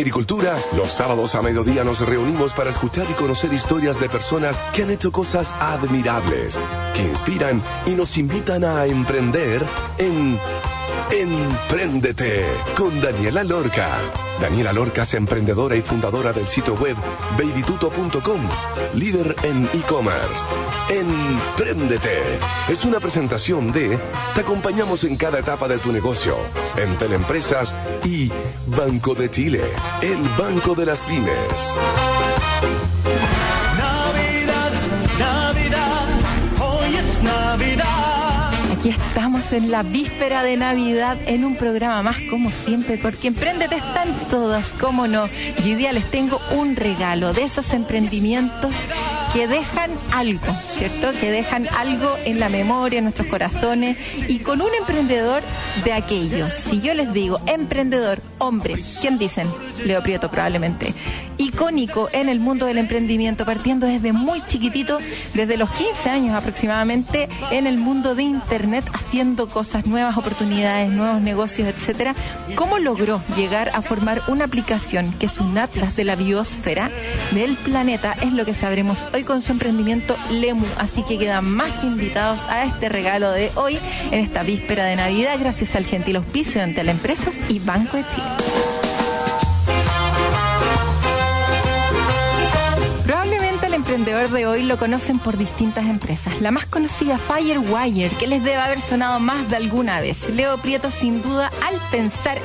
Agricultura, los sábados a mediodía nos reunimos para escuchar y conocer historias de personas que han hecho cosas admirables, que inspiran y nos invitan a emprender en Emprendete con Daniela Lorca. Daniela Lorca es emprendedora y fundadora del sitio web babytuto.com, líder en e-commerce. Emprendete es una presentación de Te acompañamos en cada etapa de tu negocio, en Teleempresas y Banco de Chile, el Banco de las Pymes. En la víspera de Navidad en un programa más como siempre, porque Emprendete están todas, cómo no. Y hoy día les tengo un regalo de esos emprendimientos que dejan algo, ¿cierto? Que dejan algo en la memoria, en nuestros corazones y con un emprendedor de aquellos. Si yo les digo emprendedor, hombre, ¿quién dicen? Leo Prieto probablemente. Icónico en el mundo del emprendimiento, partiendo desde muy chiquitito, desde los 15 años aproximadamente, en el mundo de Internet, haciendo cosas, nuevas oportunidades, nuevos negocios, etcétera. ¿Cómo logró llegar a formar una aplicación que es un atlas de la biosfera del planeta? Es lo que sabremos hoy con su emprendimiento Lemu. Así que quedan más que invitados a este regalo de hoy en esta víspera de Navidad, gracias al gentil auspicio de Teleempresas y Banco de Chile. Emprendedor de hoy lo conocen por distintas empresas. La más conocida, Firewire, que les debe haber sonado más de alguna vez. Leo Prieto, sin duda, al pensar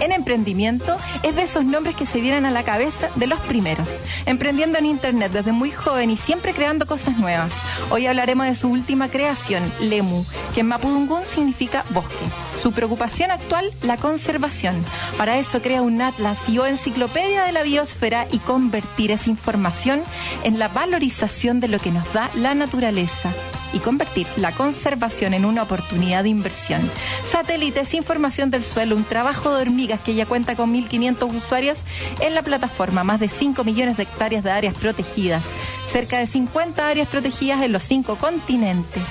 en emprendimiento, es de esos nombres que se vienen a la cabeza de los primeros. Emprendiendo en Internet desde muy joven y siempre creando cosas nuevas. Hoy hablaremos de su última creación, Lemu, que en Mapudungún significa bosque. Su preocupación actual, la conservación. Para eso crea un atlas y o enciclopedia de la biosfera y convertir esa información en la valorización de lo que nos da la naturaleza y convertir la conservación en una oportunidad de inversión. Satélites, información del suelo, un trabajo de hormigas que ya cuenta con 1.500 usuarios en la plataforma, más de 5 millones de hectáreas de áreas protegidas, cerca de 50 áreas protegidas en los cinco continentes.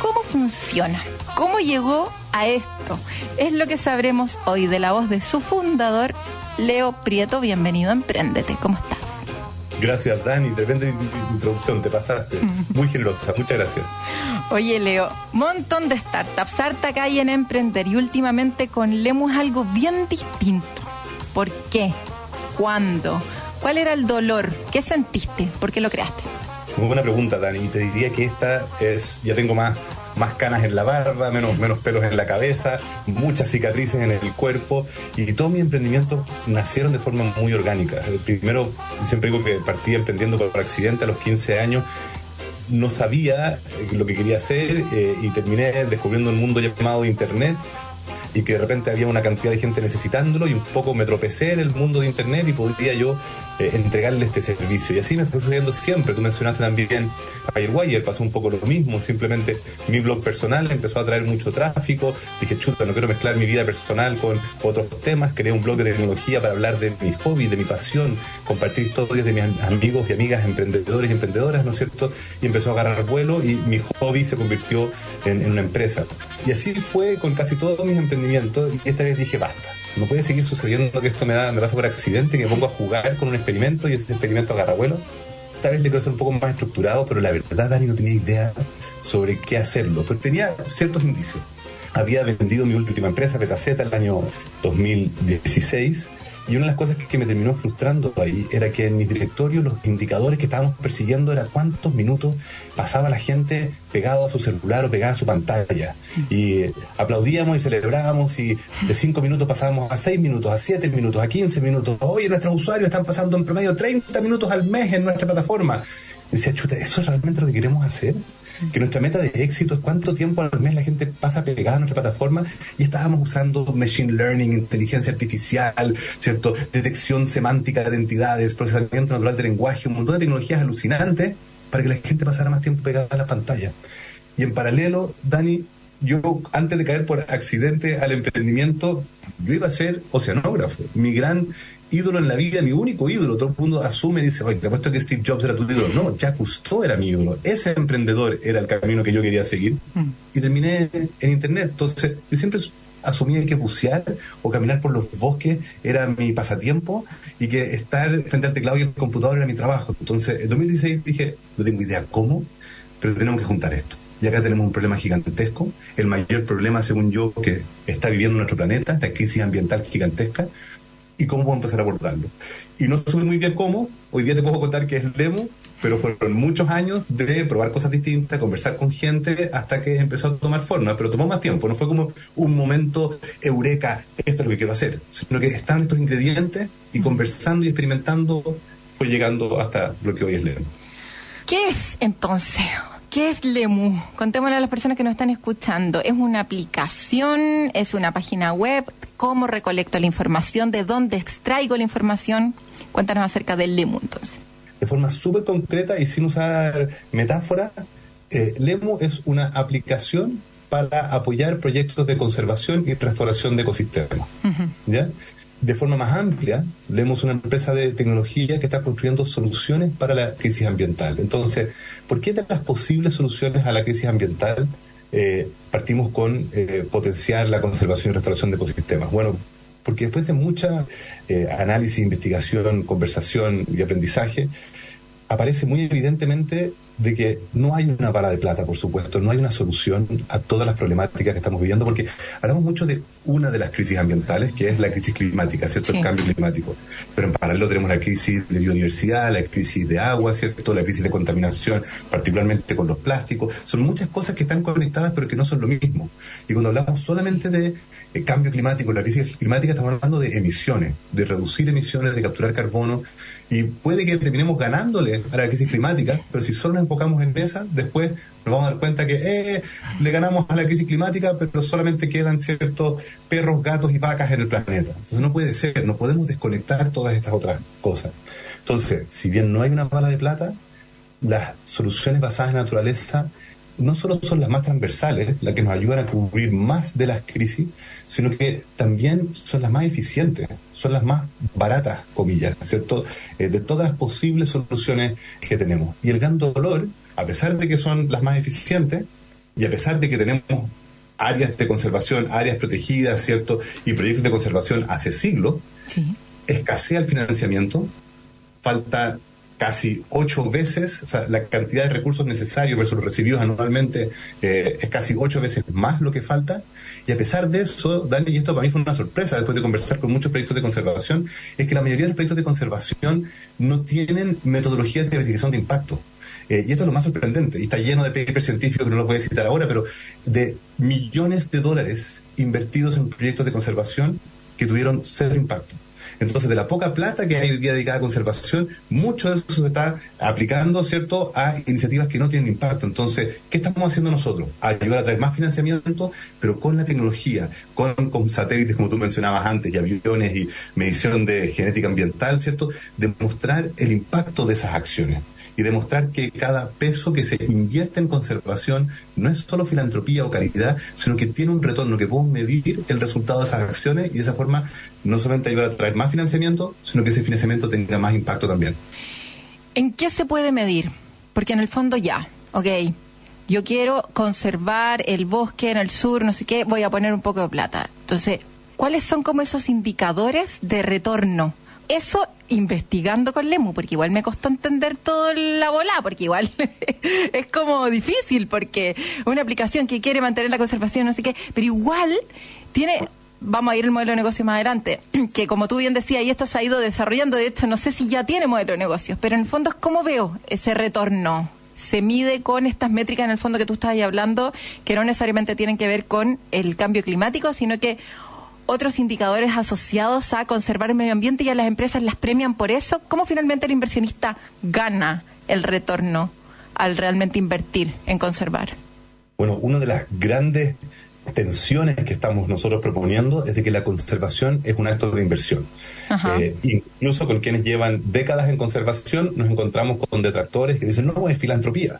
¿Cómo funciona? ¿Cómo llegó a esto? Es lo que sabremos hoy de la voz de su fundador, Leo Prieto. Bienvenido a Emprendete. ¿Cómo estás? Gracias, Dani. Tremenda introducción, te pasaste. Muy generosa, muchas gracias. Oye, Leo, montón de startups, harta calle en emprender y últimamente con Lemu es algo bien distinto. ¿Por qué? ¿Cuándo? ¿Cuál era el dolor? ¿Qué sentiste? ¿Por qué lo creaste? Muy buena pregunta, Dani. Y te diría que esta es, ya tengo más, más canas en la barba, menos, menos pelos en la cabeza, muchas cicatrices en el cuerpo. Y todos mis emprendimientos nacieron de forma muy orgánica. El primero, siempre digo que partí emprendiendo por accidente a los 15 años no sabía lo que quería hacer eh, y terminé descubriendo un mundo llamado Internet y que de repente había una cantidad de gente necesitándolo y un poco me tropecé en el mundo de Internet y podría yo eh, entregarle este servicio. Y así me fue sucediendo siempre. Tú mencionaste también Firewire, pasó un poco lo mismo. Simplemente mi blog personal empezó a traer mucho tráfico. Dije, chuta, no quiero mezclar mi vida personal con otros temas. Creé un blog de tecnología para hablar de mi hobby, de mi pasión, compartir historias de mis amigos y amigas emprendedores y emprendedoras, ¿no es cierto? Y empezó a agarrar vuelo y mi hobby se convirtió en, en una empresa. Y así fue con casi todos mis emprendimientos y esta vez dije, basta. No puede seguir sucediendo que esto me, da, me pasa por accidente, que me pongo a jugar con un experimento y ese experimento agarra vuelo. Esta vez le quiero ser un poco más estructurado, pero la verdad Dani no tenía idea sobre qué hacerlo, pero tenía ciertos indicios. Había vendido mi última empresa, Petaceta, el año 2016 y una de las cosas que, me terminó frustrando ahí era que en mis directorios los indicadores que estábamos persiguiendo era cuántos minutos pasaba la gente pegado a su celular o pegada a su pantalla. Y eh, aplaudíamos y celebrábamos y de cinco minutos pasábamos a seis minutos, a siete minutos, a 15 minutos. Oye, nuestros usuarios están pasando en promedio 30 minutos al mes en nuestra plataforma. Y decía, chuta, ¿eso es realmente lo que queremos hacer? Que nuestra meta de éxito es cuánto tiempo al mes la gente pasa pegada a nuestra plataforma y estábamos usando machine learning, inteligencia artificial, ¿cierto? detección semántica de entidades, procesamiento natural de lenguaje, un montón de tecnologías alucinantes para que la gente pasara más tiempo pegada a la pantalla. Y en paralelo, Dani, yo antes de caer por accidente al emprendimiento, yo iba a ser oceanógrafo. Mi gran ídolo en la vida, mi único ídolo. Todo el mundo asume y dice, oye, te apuesto que Steve Jobs era tu ídolo. No, Jacques Cousteau era mi ídolo. Ese emprendedor era el camino que yo quería seguir. Y terminé en Internet. Entonces, yo siempre asumía que bucear o caminar por los bosques era mi pasatiempo y que estar frente al teclado y el computador era mi trabajo. Entonces, en 2016 dije, no tengo idea cómo, pero tenemos que juntar esto. Y acá tenemos un problema gigantesco, el mayor problema, según yo, que está viviendo nuestro planeta, esta crisis ambiental gigantesca, y cómo puedo empezar a abordarlo. Y no sé muy bien cómo, hoy día te puedo contar que es Lemo, pero fueron muchos años de probar cosas distintas, conversar con gente, hasta que empezó a tomar forma, pero tomó más tiempo, no fue como un momento eureka, esto es lo que quiero hacer, sino que estaban estos ingredientes y conversando y experimentando fue llegando hasta lo que hoy es Lemo. ¿Qué es entonces? ¿Qué es Lemu? Contémosle a las personas que nos están escuchando. ¿Es una aplicación? ¿Es una página web? ¿Cómo recolecto la información? ¿De dónde extraigo la información? Cuéntanos acerca del Lemu entonces. De forma súper concreta y sin usar metáfora, eh, Lemu es una aplicación para apoyar proyectos de conservación y restauración de ecosistemas. ¿ya? De forma más amplia, leemos una empresa de tecnología que está construyendo soluciones para la crisis ambiental. Entonces, ¿por qué de las posibles soluciones a la crisis ambiental eh, partimos con eh, potenciar la conservación y restauración de ecosistemas? Bueno, porque después de mucha eh, análisis, investigación, conversación y aprendizaje, aparece muy evidentemente de que no hay una bala de plata, por supuesto, no hay una solución a todas las problemáticas que estamos viviendo, porque hablamos mucho de una de las crisis ambientales, que es la crisis climática, ¿cierto? El cambio climático. Pero en paralelo tenemos la crisis de biodiversidad, la crisis de agua, ¿cierto? La crisis de contaminación, particularmente con los plásticos. Son muchas cosas que están conectadas, pero que no son lo mismo. Y cuando hablamos solamente de eh, cambio climático, la crisis climática, estamos hablando de emisiones, de reducir emisiones, de capturar carbono, y puede que terminemos ganándole a la crisis climática, pero si solo nos enfocamos en esa, después nos vamos a dar cuenta que eh, le ganamos a la crisis climática, pero solamente quedan ciertos perros, gatos y vacas en el planeta. Entonces no puede ser, no podemos desconectar todas estas otras cosas. Entonces, si bien no hay una bala de plata, las soluciones basadas en naturaleza no solo son las más transversales, las que nos ayudan a cubrir más de las crisis, sino que también son las más eficientes, son las más baratas, comillas, ¿cierto? Eh, de todas las posibles soluciones que tenemos. Y el gran dolor, a pesar de que son las más eficientes, y a pesar de que tenemos áreas de conservación, áreas protegidas, ¿cierto? Y proyectos de conservación hace siglos, escasea el financiamiento, falta casi ocho veces, o sea, la cantidad de recursos necesarios versus los recibidos anualmente eh, es casi ocho veces más lo que falta. Y a pesar de eso, Dani, y esto para mí fue una sorpresa después de conversar con muchos proyectos de conservación, es que la mayoría de los proyectos de conservación no tienen metodologías de verificación de impacto. Eh, y esto es lo más sorprendente, y está lleno de papers científicos que no los voy a citar ahora, pero de millones de dólares invertidos en proyectos de conservación que tuvieron cero impacto. Entonces, de la poca plata que hay hoy día dedicada a conservación, mucho de eso se está aplicando, ¿cierto?, a iniciativas que no tienen impacto. Entonces, ¿qué estamos haciendo nosotros? Ayudar a traer más financiamiento, pero con la tecnología, con, con satélites, como tú mencionabas antes, y aviones y medición de genética ambiental, ¿cierto?, demostrar el impacto de esas acciones y demostrar que cada peso que se invierte en conservación no es solo filantropía o caridad, sino que tiene un retorno, que podemos medir el resultado de esas acciones y de esa forma no solamente ayudar a traer más financiamiento, sino que ese financiamiento tenga más impacto también. ¿En qué se puede medir? Porque en el fondo ya, ok, yo quiero conservar el bosque en el sur, no sé qué, voy a poner un poco de plata. Entonces, ¿cuáles son como esos indicadores de retorno? Eso investigando con Lemu, porque igual me costó entender todo la bola, porque igual es como difícil, porque una aplicación que quiere mantener la conservación, no sé qué, pero igual tiene vamos a ir el modelo de negocio más adelante, que como tú bien decías, y esto se ha ido desarrollando, de hecho no sé si ya tiene modelo de negocios, pero en el fondo es cómo veo ese retorno. Se mide con estas métricas en el fondo que tú estás ahí hablando, que no necesariamente tienen que ver con el cambio climático, sino que otros indicadores asociados a conservar el medio ambiente y a las empresas las premian por eso. ¿Cómo finalmente el inversionista gana el retorno al realmente invertir en conservar? Bueno, una de las grandes tensiones que estamos nosotros proponiendo es de que la conservación es un acto de inversión. Eh, incluso con quienes llevan décadas en conservación nos encontramos con detractores que dicen, no, es filantropía.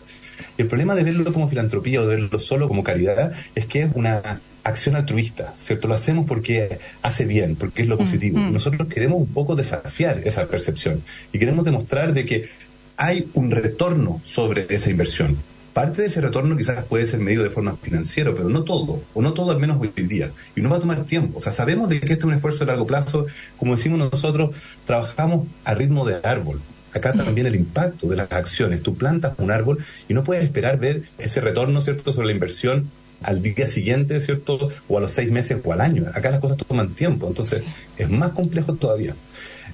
Y el problema de verlo como filantropía o de verlo solo como caridad es que es una acción altruista, ¿cierto? Lo hacemos porque hace bien, porque es lo mm, positivo. Mm. Nosotros queremos un poco desafiar esa percepción y queremos demostrar de que hay un retorno sobre esa inversión parte de ese retorno quizás puede ser medido de forma financiera, pero no todo, o no todo al menos hoy día. Y no va a tomar tiempo. O sea, sabemos de que este es un esfuerzo de largo plazo. Como decimos nosotros, trabajamos a ritmo de árbol. Acá también el impacto de las acciones. Tú plantas un árbol y no puedes esperar ver ese retorno, ¿cierto?, sobre la inversión al día siguiente, ¿cierto? O a los seis meses o al año. Acá las cosas toman tiempo, entonces es más complejo todavía.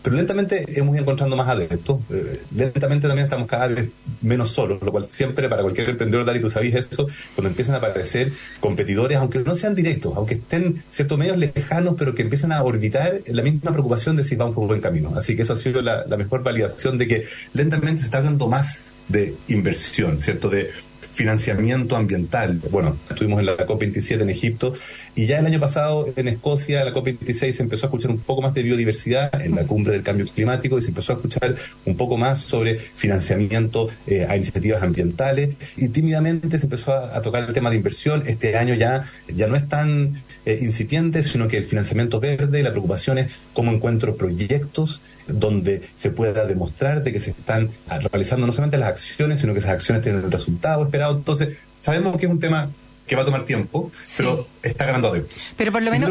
Pero lentamente hemos ido encontrando más adeptos. Eh, lentamente también estamos cada vez menos solos, lo cual siempre para cualquier emprendedor, Dali, tú sabes eso, cuando empiezan a aparecer competidores, aunque no sean directos, aunque estén ciertos medios lejanos, pero que empiezan a orbitar la misma preocupación de si vamos por buen camino. Así que eso ha sido la, la mejor validación de que lentamente se está hablando más de inversión, ¿cierto? De financiamiento ambiental. Bueno, estuvimos en la COP27 en Egipto y ya el año pasado en Escocia, la COP26, se empezó a escuchar un poco más de biodiversidad en la cumbre del cambio climático y se empezó a escuchar un poco más sobre financiamiento eh, a iniciativas ambientales y tímidamente se empezó a, tocar el tema de inversión. Este año ya, ya no es tan eh, incipiente, sino que el financiamiento verde, la preocupación es cómo encuentro proyectos donde se pueda demostrar de que se están realizando no solamente las acciones, sino que esas acciones tienen el resultado esperado. Entonces, sabemos que es un tema que va a tomar tiempo, pero está ganando adeptos. Pero por lo menos,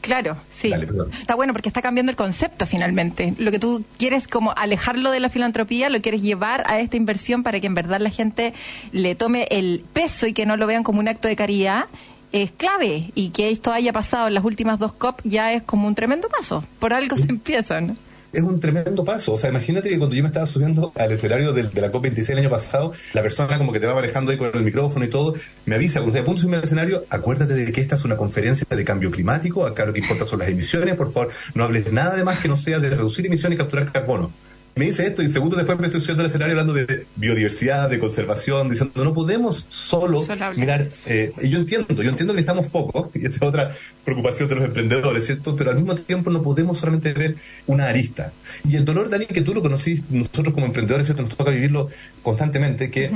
claro, sí. está bueno porque está cambiando el concepto finalmente. Lo que tú quieres como alejarlo de la filantropía, lo quieres llevar a esta inversión para que en verdad la gente le tome el peso y que no lo vean como un acto de caridad es clave y que esto haya pasado en las últimas dos COP ya es como un tremendo paso. Por algo se empieza, ¿no? es un tremendo paso. O sea, imagínate que cuando yo me estaba subiendo al escenario de, la COP26 el año pasado, la persona como que te va manejando ahí con el micrófono y todo, me avisa, cuando se punto de subirme al escenario, acuérdate de que esta es una conferencia de cambio climático, acá lo que importa son las emisiones, por favor, no hables nada de más que no sea de reducir emisiones y capturar carbono me dice esto y segundos después me estoy subiendo al escenario hablando de biodiversidad, de conservación, diciendo no podemos solo, mirar, eh, y yo entiendo, yo entiendo que necesitamos foco, y esta es otra preocupación de los emprendedores, ¿cierto? Pero al mismo tiempo no podemos solamente ver una arista. Y el dolor, Dani, que tú lo conocís, nosotros como emprendedores, ¿cierto? Nos toca vivirlo constantemente, que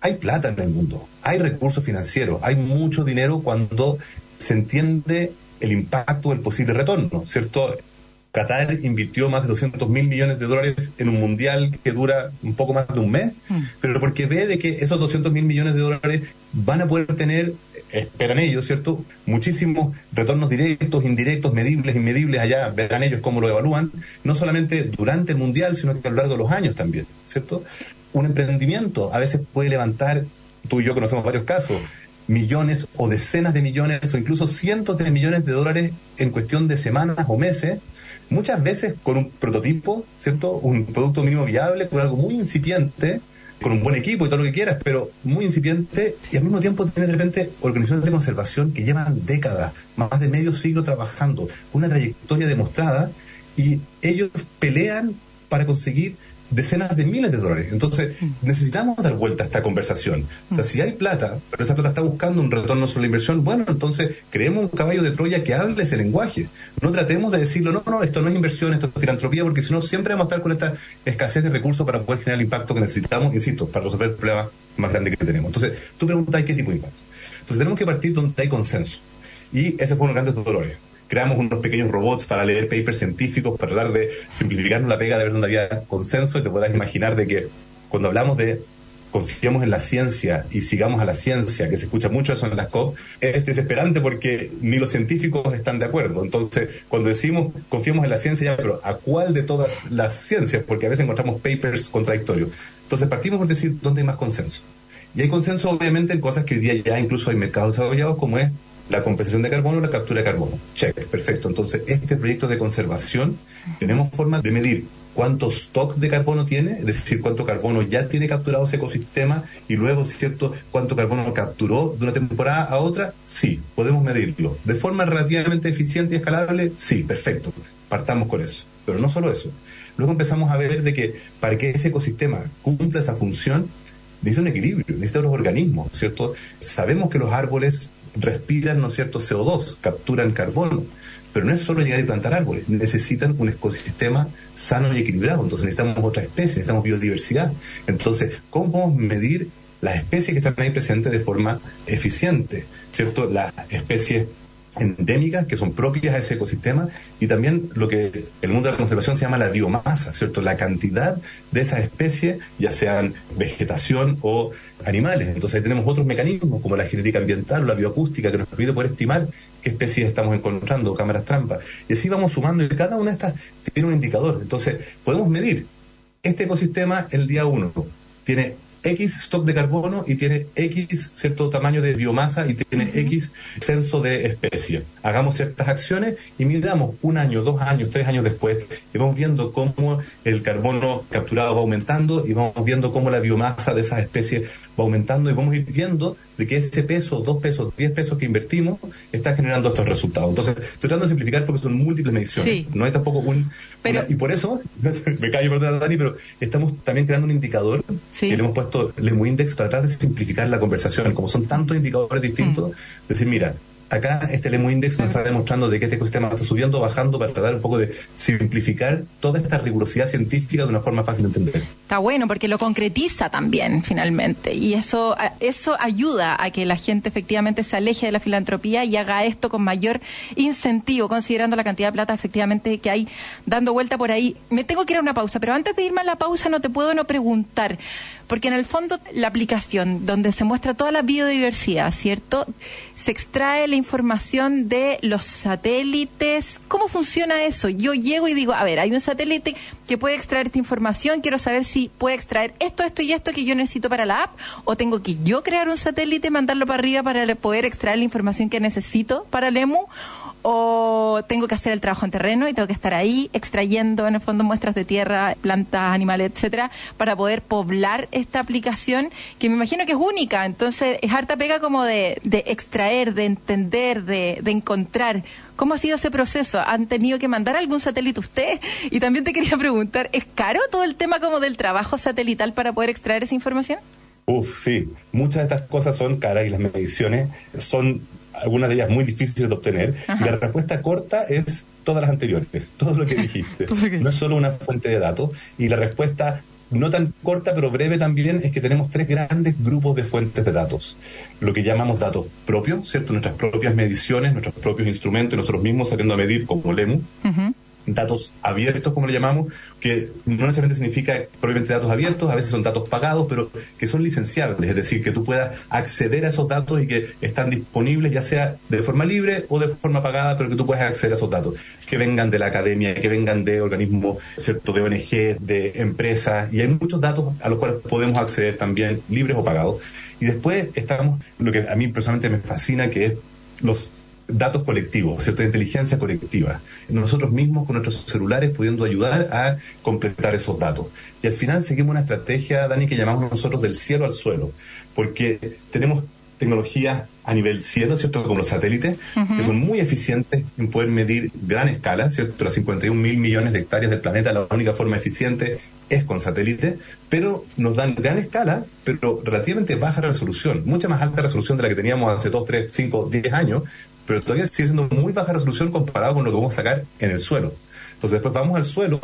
hay plata en el mundo, hay recursos financieros, hay mucho dinero cuando se entiende el impacto del posible retorno, ¿cierto? Qatar invirtió más de 200 mil millones de dólares en un mundial que dura un poco más de un mes, mm. pero porque ve de que esos 200 mil millones de dólares van a poder tener, esperan ellos, ¿cierto? Muchísimos retornos directos, indirectos, medibles, inmedibles, allá verán ellos cómo lo evalúan, no solamente durante el mundial, sino que a lo largo de los años también, ¿cierto? Un emprendimiento a veces puede levantar, tú y yo conocemos varios casos, millones o decenas de millones o incluso cientos de millones de dólares en cuestión de semanas o meses muchas veces con un prototipo, ¿cierto? Un producto mínimo viable, con algo muy incipiente, con un buen equipo y todo lo que quieras, pero muy incipiente y al mismo tiempo tiene de repente organizaciones de conservación que llevan décadas, más de medio siglo trabajando, una trayectoria demostrada y ellos pelean para conseguir decenas de miles de dólares. Entonces, necesitamos dar vuelta a esta conversación. O sea, si hay plata, pero esa plata está buscando un retorno sobre la inversión, bueno, entonces creemos un caballo de Troya que hable ese lenguaje. No tratemos de decirlo, no, no, esto no es inversión, esto es filantropía, porque si no, siempre vamos a estar con esta escasez de recursos para poder generar el impacto que necesitamos, insisto, para resolver el problema más grande que tenemos. Entonces, tú preguntas qué tipo de impacto. Entonces, tenemos que partir donde hay consenso. Y ese fue uno de los grandes dolores creamos unos pequeños robots para leer papers científicos, para tratar de simplificarnos la pega de ver dónde había consenso y te podrás imaginar de que cuando hablamos de confiamos en la ciencia y sigamos a la ciencia, que se escucha mucho eso en las COP, es desesperante porque ni los científicos están de acuerdo. Entonces, cuando decimos confiamos en la ciencia, ya, pero ¿a cuál de todas las ciencias? Porque a veces encontramos papers contradictorios. Entonces, partimos por decir dónde hay más consenso. Y hay consenso, obviamente, en cosas que hoy día ya incluso hay mercados desarrollados, como es la compensación de carbono la captura de carbono. Check, perfecto. Entonces, este proyecto de conservación, tenemos forma de medir cuánto stock de carbono tiene, es decir, cuánto carbono ya tiene capturado ese ecosistema y luego, ¿cierto?, cuánto carbono capturó de una temporada a otra, sí, podemos medirlo. De forma relativamente eficiente y escalable, sí, perfecto. Partamos con eso. Pero no solo eso. Luego empezamos a ver de que para que ese ecosistema cumpla esa función, necesita un equilibrio, necesita los organismos, ¿cierto? Sabemos que los árboles respiran, ¿no es cierto?, CO2, capturan carbono. Pero no es solo llegar y plantar árboles, necesitan un ecosistema sano y equilibrado. Entonces necesitamos otra especie, necesitamos biodiversidad. Entonces, ¿cómo podemos medir las especies que están ahí presentes de forma eficiente? ¿Cierto? Las especies endémicas que son propias a ese ecosistema y también lo que el mundo de la conservación se llama la biomasa, ¿cierto? La cantidad de esas especies, ya sean vegetación o animales. Entonces ahí tenemos otros mecanismos como la genética ambiental o la bioacústica que nos permite poder estimar qué especies estamos encontrando, cámaras trampas. Y así vamos sumando y cada una de estas tiene un indicador. Entonces podemos medir este ecosistema el día uno. Tiene X stock de carbono y tiene X cierto tamaño de biomasa y tiene X censo de especie. Hagamos ciertas acciones y miramos un año, dos años, tres años después y vamos viendo cómo el carbono capturado va aumentando y vamos viendo cómo la biomasa de esas especies va aumentando y vamos a ir viendo de que ese peso, dos pesos, diez pesos que invertimos está generando estos resultados. Entonces, estoy tratando de simplificar porque son múltiples mediciones. Sí. No hay tampoco un... Pero- una- y por eso, me callo, perdón, Dani, pero estamos también creando un indicador Sí. que le hemos puesto Lemu Index para tratar de simplificar la conversación. Como son tantos indicadores distintos, decir, mira, acá este Lemu Index nos está demostrando de que este ecosistema está subiendo bajando para tratar un poco de simplificar toda esta rigurosidad científica de una forma fácil de entender. Está bueno porque lo concretiza también finalmente y eso eso ayuda a que la gente efectivamente se aleje de la filantropía y haga esto con mayor incentivo considerando la cantidad de plata efectivamente que hay dando vuelta por ahí. Me tengo que ir a una pausa, pero antes de irme a la pausa no te puedo no preguntar porque en el fondo la aplicación donde se muestra toda la biodiversidad, ¿cierto? Se extrae la información de los satélites. ¿Cómo funciona eso? Yo llego y digo, a ver, hay un satélite que puede extraer esta información, quiero saber si puede extraer esto, esto y esto que yo necesito para la app, o tengo que yo crear un satélite, mandarlo para arriba para poder extraer la información que necesito para el EMU, o tengo que hacer el trabajo en terreno y tengo que estar ahí extrayendo en el fondo muestras de tierra, plantas, animales, etcétera, para poder poblar esta aplicación que me imagino que es única. Entonces es harta pega como de, de extraer, de entender, de, de encontrar. ¿Cómo ha sido ese proceso? ¿Han tenido que mandar algún satélite usted? Y también te quería preguntar, ¿es caro todo el tema como del trabajo satelital para poder extraer esa información? Uf, sí. Muchas de estas cosas son caras y las mediciones son algunas de ellas muy difíciles de obtener. Y la respuesta corta es todas las anteriores, todo lo que dijiste. no es solo una fuente de datos. Y la respuesta no tan corta pero breve también es que tenemos tres grandes grupos de fuentes de datos. Lo que llamamos datos propios, ¿cierto? Nuestras propias mediciones, nuestros propios instrumentos, nosotros mismos saliendo a medir como LEMU. Datos abiertos, como le llamamos, que no necesariamente significa propiamente datos abiertos, a veces son datos pagados, pero que son licenciables, es decir, que tú puedas acceder a esos datos y que están disponibles ya sea de forma libre o de forma pagada, pero que tú puedas acceder a esos datos, que vengan de la academia, que vengan de organismos, ¿cierto?, de ONG, de empresas, y hay muchos datos a los cuales podemos acceder también, libres o pagados. Y después estamos, lo que a mí personalmente me fascina, que es los datos colectivos, ¿cierto? De inteligencia colectiva. Nosotros mismos con nuestros celulares pudiendo ayudar a completar esos datos. Y al final seguimos una estrategia, Dani, que llamamos nosotros del cielo al suelo, porque tenemos tecnologías a nivel cielo, ¿cierto? Como los satélites, que son muy eficientes en poder medir gran escala, ¿cierto? Las 51 mil millones de hectáreas del planeta, la única forma eficiente es con satélites, pero nos dan gran escala, pero relativamente baja resolución, mucha más alta resolución de la que teníamos hace 2, 3, 5, 10 años, pero todavía sigue siendo muy baja resolución comparado con lo que vamos a sacar en el suelo. Entonces después vamos al suelo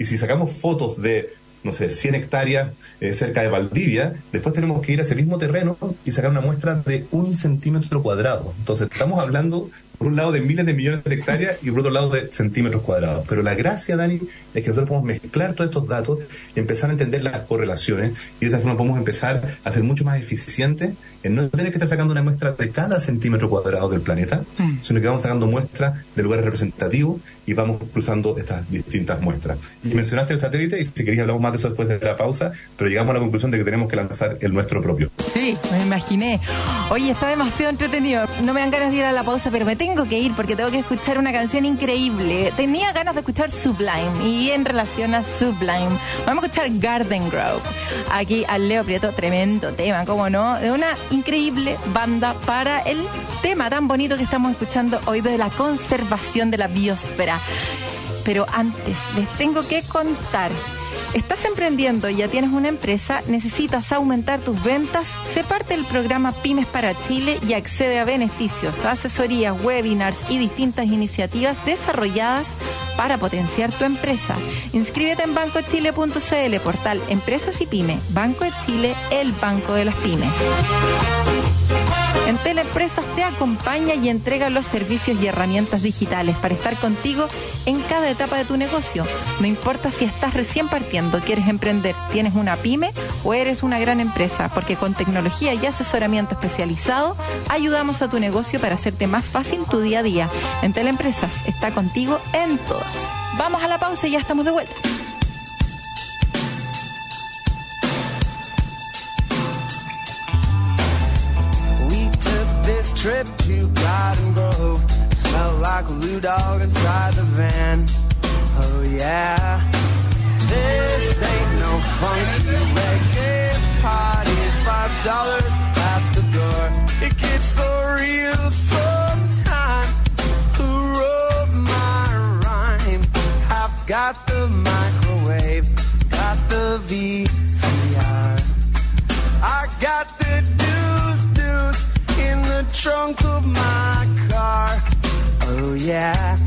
y si sacamos fotos de, no sé, 100 hectáreas eh, cerca de Valdivia, después tenemos que ir a ese mismo terreno y sacar una muestra de un centímetro cuadrado. Entonces estamos hablando por un lado de miles de millones de hectáreas y por otro lado de centímetros cuadrados. Pero la gracia, Dani, es que nosotros podemos mezclar todos estos datos y empezar a entender las correlaciones y de esa forma podemos empezar a ser mucho más eficientes en no tener que estar sacando una muestra de cada centímetro cuadrado del planeta, sino que vamos sacando muestras de lugares representativos y vamos cruzando estas distintas muestras. Y mencionaste el satélite y si queréis hablamos más de eso después de la pausa, pero llegamos a la conclusión de que tenemos que lanzar el nuestro propio. Sí, me imaginé. Oye, está demasiado entretenido. No me dan ganas de ir a la pausa, pero me tengo que ir porque tengo que escuchar una canción increíble. Tenía ganas de escuchar Sublime y en relación a Sublime, vamos a escuchar Garden Grove. Aquí al Leo Prieto, tremendo tema, cómo no, de una increíble banda para el tema tan bonito que estamos escuchando hoy de la conservación de la biosfera. Pero antes, les tengo que contar. Estás emprendiendo y ya tienes una empresa, necesitas aumentar tus ventas, sé parte del programa Pymes para Chile y accede a beneficios, asesorías, webinars y distintas iniciativas desarrolladas para potenciar tu empresa. Inscríbete en bancochile.cl, portal Empresas y Pymes. Banco de Chile, el banco de las pymes. En Teleempresas te acompaña y entrega los servicios y herramientas digitales para estar contigo en cada etapa de tu negocio. No importa si estás recién partiendo, quieres emprender, tienes una pyme o eres una gran empresa, porque con tecnología y asesoramiento especializado ayudamos a tu negocio para hacerte más fácil tu día a día. En Teleempresas está contigo en todas. Vamos a la pausa y ya estamos de vuelta. Trip to Garden Grove. Smelled like a blue dog inside the van. Oh yeah. This ain't no funky reggae party. Five dollars at the door. It gets so real sometimes. Who wrote my rhyme? I've got the microwave, got the VCR. Trunk of my car. Oh yeah.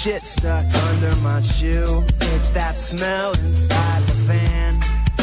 Shit stuck under my shoe. It's that smell inside the fan.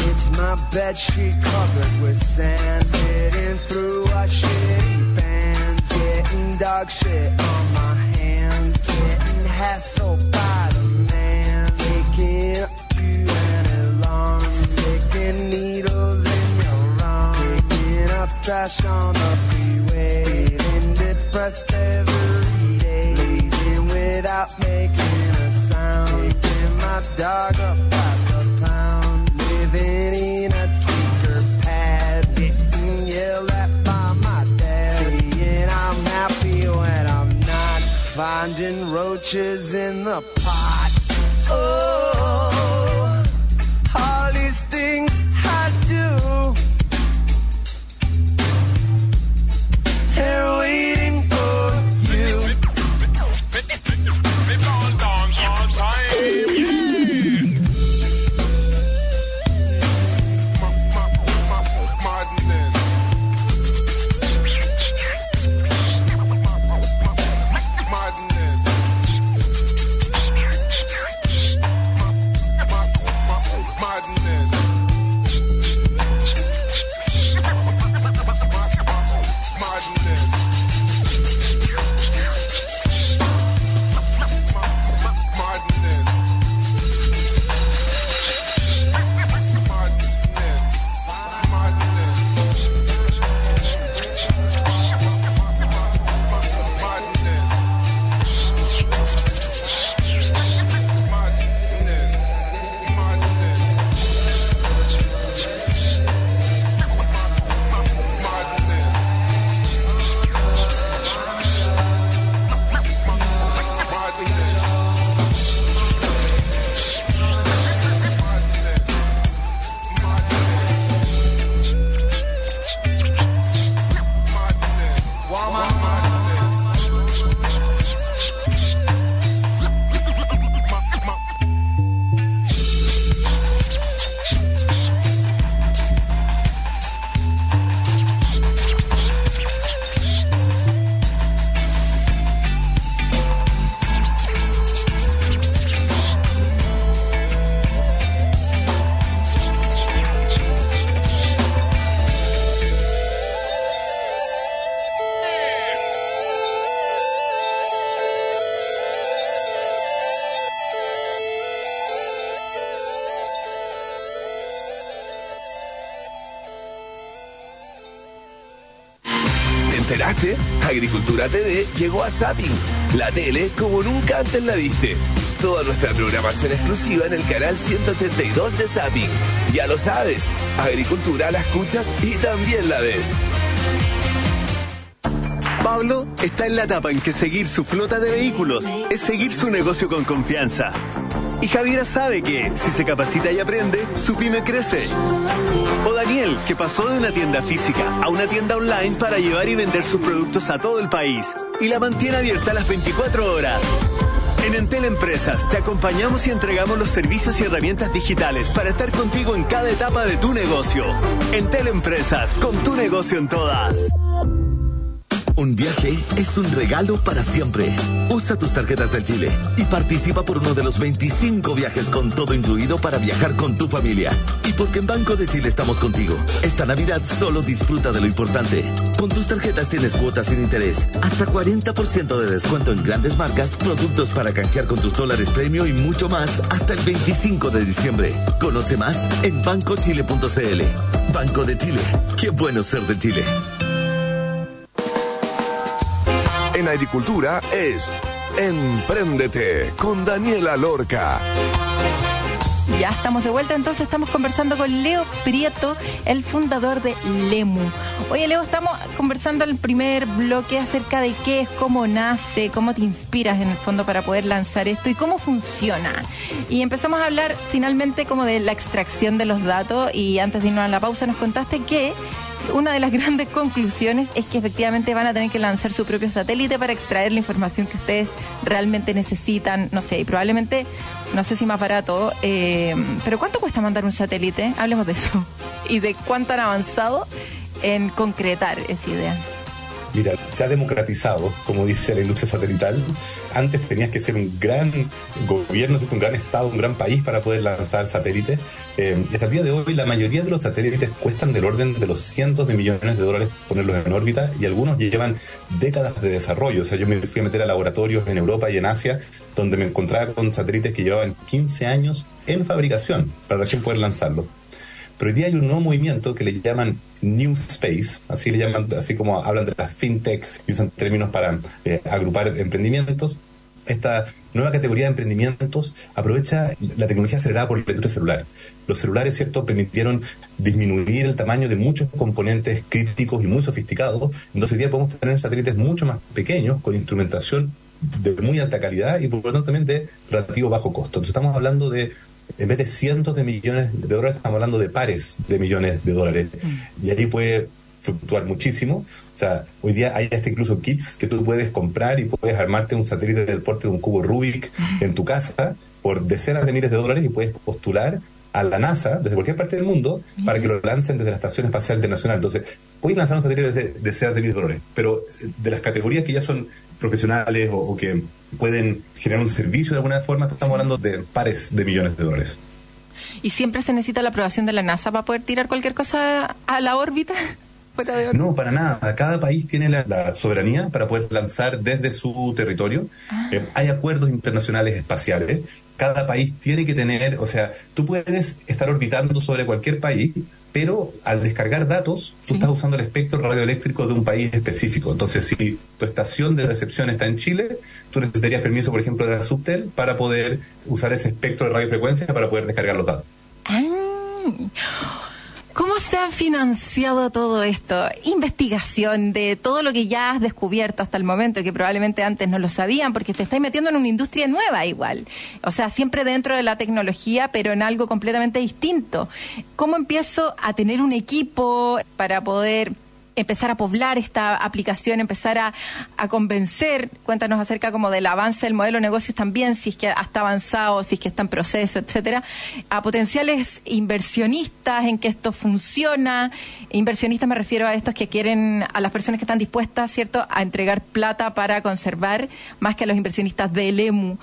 It's my bed sheet covered with sand, sitting through a shitty band, getting dog shit on my hands, getting hassled by the man, making up you an alarm, sticking needles in your arm, picking up trash on the freeway, feeling depressed every day, leaving without making a sound, picking my dog up by the pound, living in a tweaker pad, getting yelled at by my dad, saying I'm happy when I'm not, finding roaches in the pot. Oh, Agricultura TV llegó a Zapping, la tele como nunca antes la viste. Toda nuestra programación exclusiva en el canal 182 de Zapping. Ya lo sabes, Agricultura la escuchas y también la ves. Pablo está en la etapa en que seguir su flota de vehículos es seguir su negocio con confianza. Y Javiera sabe que si se capacita y aprende, su pyme crece. O Daniel, que pasó de una tienda física a una tienda online para llevar y vender sus productos a todo el país y la mantiene abierta las 24 horas. En Entel Empresas te acompañamos y entregamos los servicios y herramientas digitales para estar contigo en cada etapa de tu negocio. Entel Empresas, con tu negocio en todas. Un viaje es un regalo para siempre. Usa tus tarjetas del Chile y participa por uno de los 25 viajes con todo incluido para viajar con tu familia. Y porque en Banco de Chile estamos contigo, esta Navidad solo disfruta de lo importante. Con tus tarjetas tienes cuotas sin interés, hasta 40% de descuento en grandes marcas, productos para canjear con tus dólares premio y mucho más hasta el 25 de diciembre. Conoce más en bancochile.cl. Banco de Chile. Qué bueno ser de Chile. En agricultura es Empréndete con Daniela Lorca. Ya estamos de vuelta, entonces estamos conversando con Leo Prieto, el fundador de Lemu. Oye, Leo, estamos conversando el primer bloque acerca de qué es, cómo nace, cómo te inspiras en el fondo para poder lanzar esto y cómo funciona. Y empezamos a hablar finalmente como de la extracción de los datos y antes de irnos a la pausa nos contaste que una de las grandes conclusiones es que efectivamente van a tener que lanzar su propio satélite para extraer la información que ustedes realmente necesitan, no sé, y probablemente, no sé si más barato, eh, pero ¿cuánto cuesta mandar un satélite? Hablemos de eso. Y de cuánto han avanzado en concretar esa idea. Mira, se ha democratizado, como dice la industria satelital. Antes tenías que ser un gran gobierno, un gran estado, un gran país para poder lanzar satélites. Eh, hasta el día de hoy, la mayoría de los satélites cuestan del orden de los cientos de millones de dólares ponerlos en órbita y algunos llevan décadas de desarrollo. O sea, yo me fui a meter a laboratorios en Europa y en Asia donde me encontraba con satélites que llevaban 15 años en fabricación para recién poder lanzarlos. Pero hoy día hay un nuevo movimiento que le llaman New Space, así le llaman, así como hablan de las fintechs y usan términos para eh, agrupar emprendimientos. Esta nueva categoría de emprendimientos aprovecha la tecnología acelerada por la industria celular. Los celulares, ¿cierto?, permitieron disminuir el tamaño de muchos componentes críticos y muy sofisticados. Entonces hoy día podemos tener satélites mucho más pequeños, con instrumentación de muy alta calidad y por lo tanto también de relativo bajo costo. Entonces estamos hablando de en vez de cientos de millones de dólares, estamos hablando de pares de millones de dólares. Y ahí puede fluctuar muchísimo. O sea, hoy día hay hasta incluso kits que tú puedes comprar y puedes armarte un satélite del porte de un cubo Rubik en tu casa por decenas de miles de dólares y puedes postular a la NASA desde cualquier parte del mundo para que lo lancen desde la Estación Espacial Internacional. Entonces, puedes lanzar un satélite de decenas de miles de dólares, pero de las categorías que ya son profesionales o, o que pueden generar un servicio de alguna forma, estamos hablando de pares de millones de dólares. ¿Y siempre se necesita la aprobación de la NASA para poder tirar cualquier cosa a la órbita? Fuera de órbita? No, para nada. Cada país tiene la, la soberanía para poder lanzar desde su territorio. Eh, hay acuerdos internacionales espaciales. Cada país tiene que tener, o sea, tú puedes estar orbitando sobre cualquier país, pero al descargar datos, tú estás usando el espectro radioeléctrico de un país específico. Entonces, si tu estación de recepción está en Chile, tú necesitarías permiso, por ejemplo, de la Subtel para poder usar ese espectro de radiofrecuencia para poder descargar los datos. Ah. ¿Cómo se ha financiado todo esto? Investigación de todo lo que ya has descubierto hasta el momento, que probablemente antes no lo sabían, porque te estáis metiendo en una industria nueva igual. O sea, siempre dentro de la tecnología, pero en algo completamente distinto. ¿Cómo empiezo a tener un equipo para poder empezar a poblar esta aplicación, empezar a, a, convencer, cuéntanos acerca como del avance del modelo de negocios también, si es que está avanzado, si es que está en proceso, etcétera, a potenciales inversionistas en que esto funciona. Inversionistas me refiero a estos que quieren, a las personas que están dispuestas, ¿cierto?, a entregar plata para conservar, más que a los inversionistas del EMU.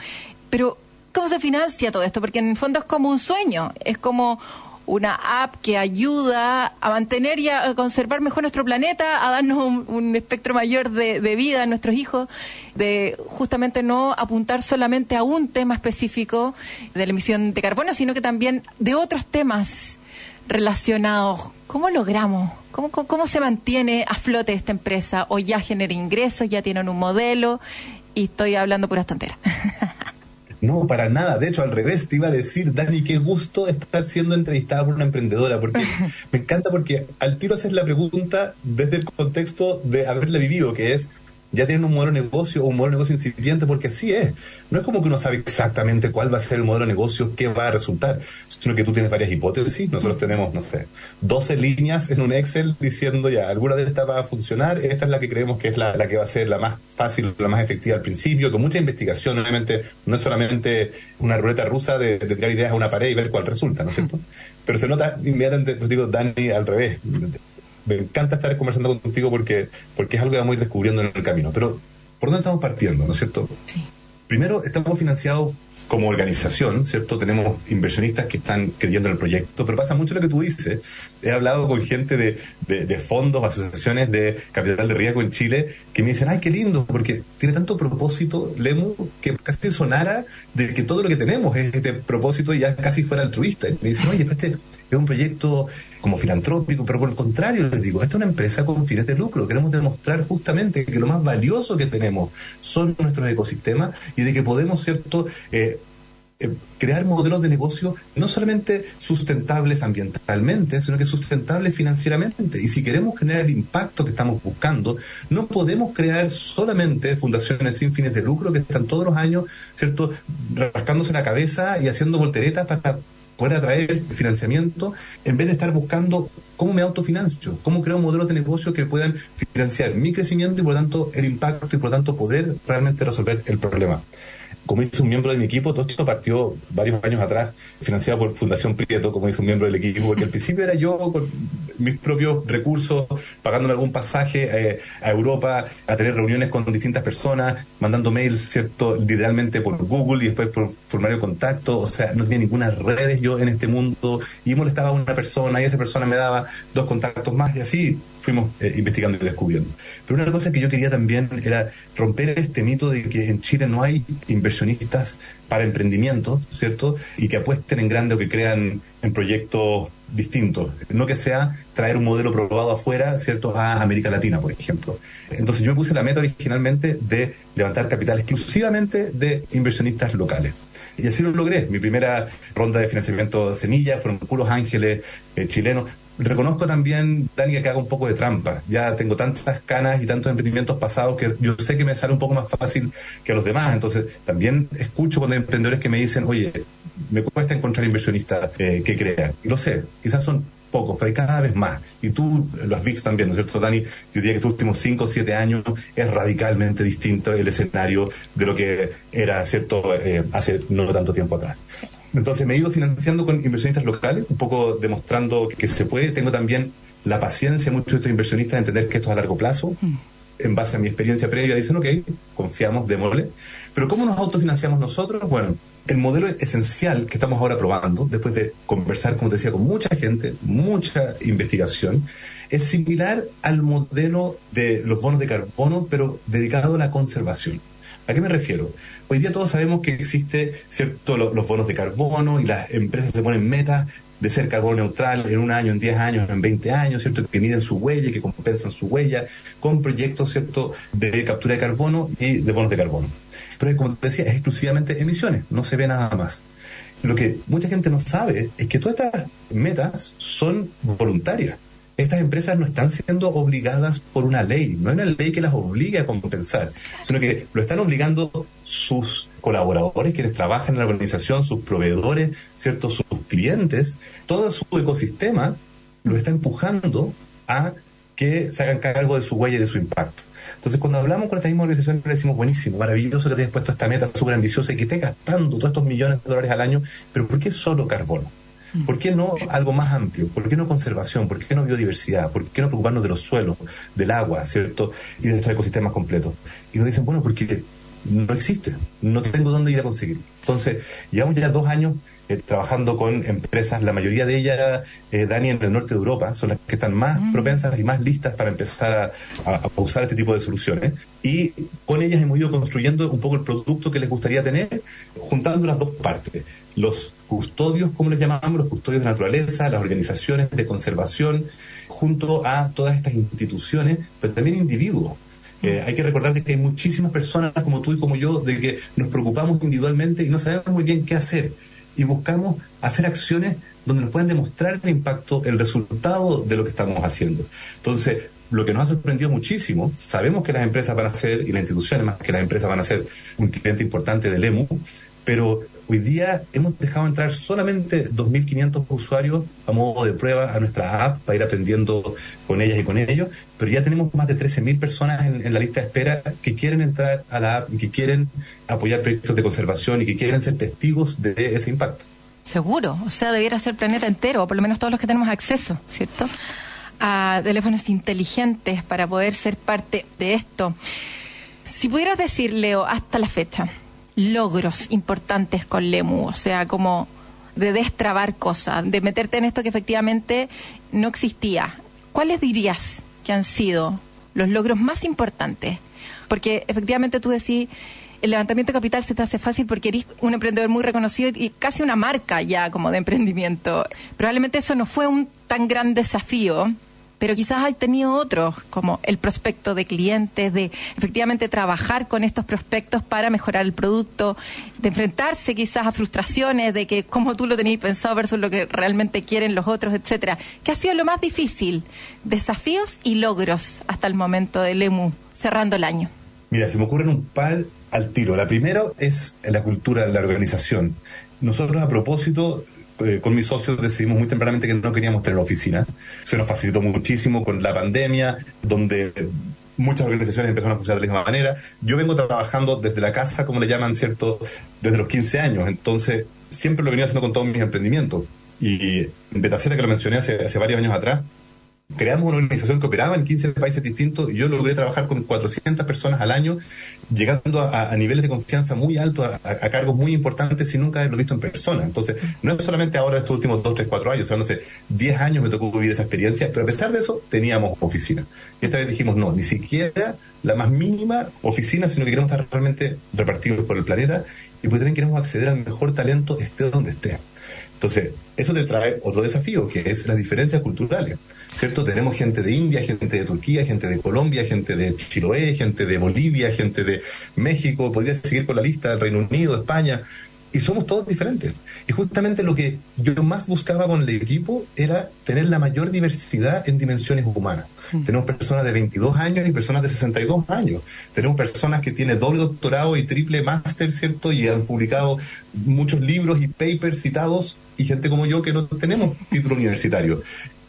Pero, ¿cómo se financia todo esto? Porque en el fondo es como un sueño, es como una app que ayuda a mantener y a conservar mejor nuestro planeta, a darnos un, un espectro mayor de, vida a nuestros hijos, de justamente no apuntar solamente a un tema específico de la emisión de carbono, sino que también de otros temas relacionados. ¿Cómo logramos? ¿Cómo, cómo, cómo se mantiene a flote esta empresa? ¿O ya genera ingresos, ya tienen un modelo? Y estoy hablando puras tonteras. No, para nada. De hecho, al revés, te iba a decir, Dani, qué gusto estar siendo entrevistada por una emprendedora, porque me encanta porque al tiro haces la pregunta desde el contexto de haberla vivido, que es ya tienen un modelo de negocio o un modelo de negocio incipiente, porque así es. No es como que uno sabe exactamente cuál va a ser el modelo de negocio, qué va a resultar, sino que tú tienes varias hipótesis. Nosotros tenemos, no sé, 12 líneas en un Excel diciendo ya, alguna de estas va a funcionar, esta es la que creemos que es la, la que va a ser la más fácil, la más efectiva al principio, con mucha investigación, obviamente, no es solamente una ruleta rusa de, de tirar ideas a una pared y ver cuál resulta, ¿no es cierto? Pero se nota inmediatamente, pues digo, Dani, al revés me encanta estar conversando contigo porque, porque es algo que vamos a ir descubriendo en el camino. Pero, ¿por dónde estamos partiendo, no es cierto? Sí. Primero, estamos financiados como organización, ¿cierto? Tenemos inversionistas que están creyendo en el proyecto, pero pasa mucho lo que tú dices. He hablado con gente de, de, de fondos, asociaciones de capital de riesgo en Chile, que me dicen, ay, qué lindo, porque tiene tanto propósito, Lemu, que casi sonara de que todo lo que tenemos es este propósito y ya casi fuera altruista. Y me dicen, oye, pero este es un proyecto como filantrópico, pero por el contrario, les digo, esta es una empresa con fines de lucro. Queremos demostrar justamente que lo más valioso que tenemos son nuestros ecosistemas y de que podemos, ¿cierto?, eh, eh, crear modelos de negocio no solamente sustentables ambientalmente, sino que sustentables financieramente. Y si queremos generar el impacto que estamos buscando, no podemos crear solamente fundaciones sin fines de lucro que están todos los años, ¿cierto?, rascándose la cabeza y haciendo volteretas para poder atraer financiamiento, en vez de estar buscando cómo me autofinancio, cómo creo modelos de negocio que puedan financiar mi crecimiento y por lo tanto el impacto y por lo tanto poder realmente resolver el problema como dice un miembro de mi equipo, todo esto partió varios años atrás, financiado por Fundación Prieto, como dice un miembro del equipo, porque al principio era yo con mis propios recursos, pagándome algún pasaje eh, a Europa, a tener reuniones con distintas personas, mandando mails, ¿cierto? Literalmente por Google y después por formulario de contacto, o sea, no tenía ninguna redes yo en este mundo, y molestaba a una persona y esa persona me daba dos contactos más y así fuimos eh, investigando y descubriendo. Pero una cosa que yo quería también era romper este mito de que en Chile no hay inversionistas para emprendimientos, ¿cierto? Y que apuesten en grande o que crean en proyectos distintos. No que sea traer un modelo probado afuera, ¿cierto? A América Latina, por ejemplo. Entonces yo me puse la meta originalmente de levantar capital exclusivamente de inversionistas locales. Y así lo logré. Mi primera ronda de financiamiento semilla fueron puros ángeles eh, chilenos. Reconozco también, Dani, que hago un poco de trampa. Ya tengo tantas canas y tantos emprendimientos pasados que yo sé que me sale un poco más fácil que a los demás. Entonces, también escucho cuando hay emprendedores que me dicen, oye, me cuesta encontrar inversionistas eh, que crean. Y lo sé, quizás son pocos, pero hay cada vez más. Y tú lo has visto también, ¿no es cierto, Dani? Yo diría que estos últimos 5 o 7 años es radicalmente distinto el escenario de lo que era, ¿cierto?, eh, hace no tanto tiempo atrás. Entonces me he ido financiando con inversionistas locales, un poco demostrando que se puede. Tengo también la paciencia de muchos de estos inversionistas de entender que esto es a largo plazo. En base a mi experiencia previa, dicen, ok, confiamos, démosle. Pero ¿cómo nos autofinanciamos nosotros? Bueno, el modelo esencial que estamos ahora probando, después de conversar, como te decía, con mucha gente, mucha investigación, es similar al modelo de los bonos de carbono, pero dedicado a la conservación. ¿A qué me refiero? Hoy día todos sabemos que existe cierto lo- los bonos de carbono y las empresas se ponen metas de ser carbono neutral en un año, en 10 años, en 20 años, ¿cierto? Que miden su huella y que compensan su huella con proyectos, ¿cierto? De captura de carbono y de bonos de carbono. Pero como te decía, es exclusivamente emisiones, no se ve nada más. Lo que mucha gente no sabe es que todas estas metas son voluntarias. Estas empresas no están siendo obligadas por una ley, no hay una ley que las obligue a compensar, sino que lo están obligando sus colaboradores, quienes trabajan en la organización, sus proveedores, ¿cierto? sus clientes, todo su ecosistema lo está empujando a que se hagan cargo de su huella y de su impacto. Entonces, cuando hablamos con esta misma organización, le decimos, buenísimo, maravilloso que te hayas puesto esta meta súper ambiciosa y que estés gastando todos estos millones de dólares al año, pero ¿por qué solo carbono? ¿Por qué no algo más amplio? ¿Por qué no conservación? ¿Por qué no biodiversidad? ¿Por qué no preocuparnos de los suelos, del agua, ¿cierto? Y de estos ecosistemas completos. Y nos dicen, bueno, porque no existe, no tengo dónde ir a conseguirlo. Entonces, llevamos ya dos años eh, trabajando con empresas, la mayoría de ellas, eh, Dani, en el norte de Europa, son las que están más propensas y más listas para empezar a, a- a usar este tipo de soluciones. Y con ellas hemos ido construyendo un poco el producto que les gustaría tener, juntando las dos partes. Los custodios, como les llamamos, los custodios de naturaleza, las organizaciones de conservación, junto a todas estas instituciones, pero también individuos. Eh, hay que recordar que hay muchísimas personas como tú y como yo de que nos preocupamos individualmente y no sabemos muy bien qué hacer. Y buscamos hacer acciones donde nos puedan demostrar el impacto, el resultado de lo que estamos haciendo. Entonces, lo que nos ha sorprendido muchísimo, sabemos que las empresas van a ser, y las instituciones más que las empresas van a ser un cliente importante del EMU, pero hoy día hemos dejado entrar solamente 2.500 usuarios a modo de prueba a nuestra app para ir aprendiendo con ellas y con ellos, pero ya tenemos más de 13.000 personas en, la lista de espera que quieren entrar a la app y que quieren apoyar proyectos de conservación y que quieren ser testigos de ese impacto. Seguro, o sea, debiera ser planeta entero, o por lo menos todos los que tenemos acceso, ¿cierto? A teléfonos inteligentes para poder ser parte de esto. Si pudieras decir, Leo, hasta la fecha, logros importantes con Lemu, o sea, como de destrabar cosas, de meterte en esto que efectivamente no existía, ¿cuáles dirías que han sido los logros más importantes? Porque efectivamente tú decís, el levantamiento de capital se te hace fácil porque eres un emprendedor muy reconocido y casi una marca ya como de emprendimiento. Probablemente eso no fue un tan gran desafío, pero quizás hay tenido otros, como el prospecto de clientes, de efectivamente trabajar con estos prospectos para mejorar el producto, de enfrentarse quizás a frustraciones de que como tú lo tenías pensado versus lo que realmente quieren los otros, etcétera. ¿Qué ha sido lo más difícil? Desafíos y logros hasta el momento del EMU, cerrando el año. Mira, se me ocurren un par al tiro. La primera es la cultura de la organización. Nosotros a propósito, eh, con mis socios decidimos muy tempranamente que no queríamos tener oficina. Se nos facilitó muchísimo con la pandemia, donde muchas organizaciones empezaron a funcionar de la misma manera. Yo vengo trabajando desde la casa, como le llaman, ¿cierto? Desde los 15 años. Entonces, siempre lo venía haciendo con todos mis emprendimientos. Y Betaceta, que lo mencioné hace varios años atrás, creamos una organización que operaba en 15 países distintos y yo logré trabajar con 400 personas al año, llegando a, niveles de confianza muy altos, a, cargos muy importantes sin nunca haberlo visto en persona. Entonces, no es solamente ahora estos últimos 2, 3, 4 años, sino hace 10 años me tocó vivir esa experiencia, pero a pesar de eso teníamos oficina. Y esta vez dijimos, no, ni siquiera la más mínima oficina, sino que queremos estar realmente repartidos por el planeta y pues también queremos acceder al mejor talento esté donde esté. Entonces, eso te trae otro desafío, que es las diferencias culturales. ¿Cierto? Tenemos gente de India, gente de Turquía, gente de Colombia, gente de Chiloé, gente de Bolivia, gente de México, podría seguir con la lista, del Reino Unido, España, y somos todos diferentes. Y justamente lo que yo más buscaba con el equipo era tener la mayor diversidad en dimensiones humanas. Mm. Tenemos personas de 22 años y personas de 62 años. Tenemos personas que tienen doble doctorado y triple máster, ¿cierto? Y han publicado muchos libros y papers citados y gente como yo que no tenemos título universitario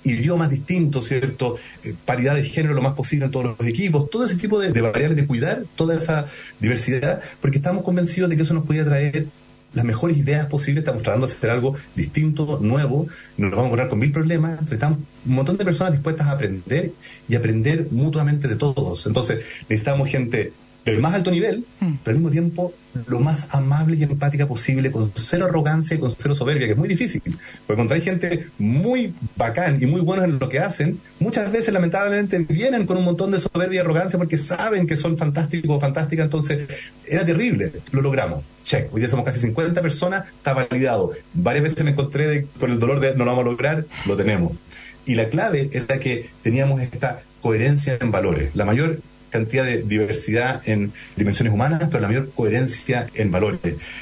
idiomas distintos, ¿cierto? Eh, paridad de género lo más posible en todos los equipos, todo ese tipo de, de, variables de cuidar toda esa diversidad, porque estamos convencidos de que eso nos podía traer las mejores ideas posibles, estamos tratando de hacer algo distinto, nuevo, nos vamos a encontrar con mil problemas, entonces estamos un montón de personas dispuestas a aprender y aprender mutuamente de todos. Entonces necesitamos gente del más alto nivel, pero al mismo tiempo lo más amable y empática posible, con cero arrogancia y con cero soberbia, que es muy difícil. Porque cuando hay gente muy bacán y muy buena en lo que hacen, muchas veces lamentablemente vienen con un montón de soberbia y arrogancia porque saben que son fantásticos o fantásticas, entonces era terrible. Lo logramos. Check. Hoy día somos casi 50 personas, está validado. Varias veces me encontré de, con el dolor de no lo vamos a lograr, lo tenemos. Y la clave era que teníamos esta coherencia en valores. La mayor cantidad de diversidad en dimensiones humanas, pero la mayor coherencia en valores.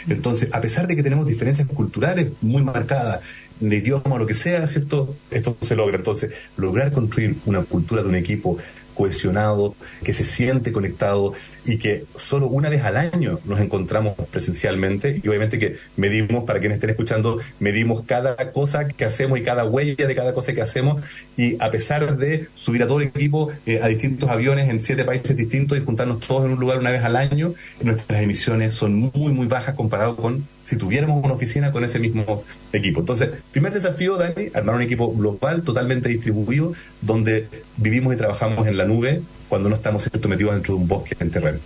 Entonces, a pesar de que tenemos diferencias culturales muy marcadas, de idioma o lo que sea, ¿cierto? Esto se logra. Entonces, lograr construir una cultura de un equipo cohesionado, que se siente conectado y que solo una vez al año nos encontramos presencialmente y obviamente que medimos, para quienes estén escuchando, medimos cada cosa que hacemos y cada huella de cada cosa que hacemos y a pesar de subir a todo el equipo eh, a distintos aviones en siete países distintos y juntarnos todos en un lugar una vez al año, nuestras emisiones son muy, muy bajas comparado con si tuviéramos una oficina con ese mismo equipo. Entonces, primer desafío, Dani, armar un equipo global, totalmente distribuido, donde vivimos y trabajamos en la nube cuando no estamos metidos dentro de un bosque en terreno.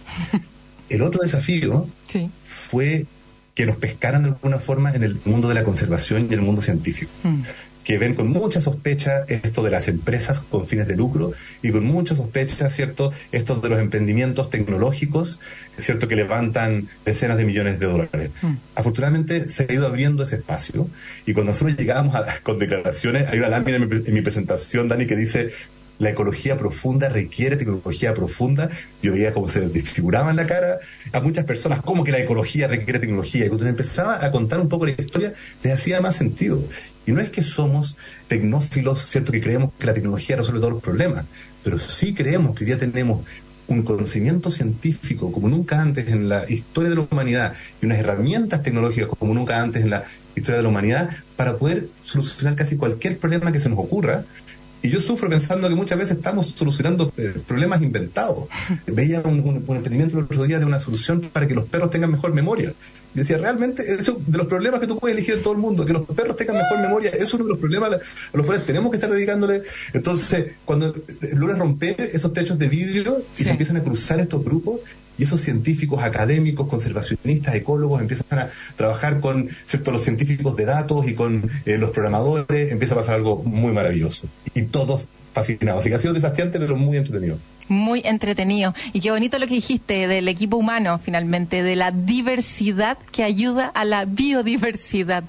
El otro desafío sí. fue que nos pescaran de alguna forma en el mundo de la conservación y el mundo científico. Mm que ven con mucha sospecha esto de las empresas con fines de lucro y con mucha sospecha, ¿cierto?, esto de los emprendimientos tecnológicos, ¿cierto?, que levantan decenas de millones de dólares. Mm. Afortunadamente se ha ido abriendo ese espacio y cuando nosotros llegábamos a, con declaraciones, hay una lámina en mi, en mi presentación, Dani, que dice la ecología profunda requiere tecnología profunda. Yo veía cómo se les desfiguraba en la cara a muchas personas, cómo que la ecología requiere tecnología. Y cuando empezaba a contar un poco la historia, les hacía más sentido. Y no es que somos tecnófilos, ¿cierto? Que creemos que la tecnología resuelve todos los problemas, pero sí creemos que hoy día tenemos un conocimiento científico como nunca antes en la historia de la humanidad y unas herramientas tecnológicas como nunca antes en la historia de la humanidad para poder solucionar casi cualquier problema que se nos ocurra. Y yo sufro pensando que muchas veces estamos solucionando eh, problemas inventados. Veía un, un, un emprendimiento el otro día de una solución para que los perros tengan mejor memoria. Yo decía, realmente, eso, de los problemas que tú puedes elegir en todo el mundo, que los perros tengan mejor memoria, es uno de los problemas a los cuales tenemos que estar dedicándole. Entonces, cuando logras romper esos techos de vidrio y Sí. se empiezan a cruzar estos grupos, y esos científicos académicos, conservacionistas, ecólogos, empiezan a trabajar con ¿cierto? los científicos de datos y con eh, los programadores, empieza a pasar algo muy maravilloso. Y todos fascinados. Así que ha sido desafiante, pero muy entretenido. Muy entretenido. Y qué bonito lo que dijiste del equipo humano, finalmente, de la diversidad que ayuda a la biodiversidad.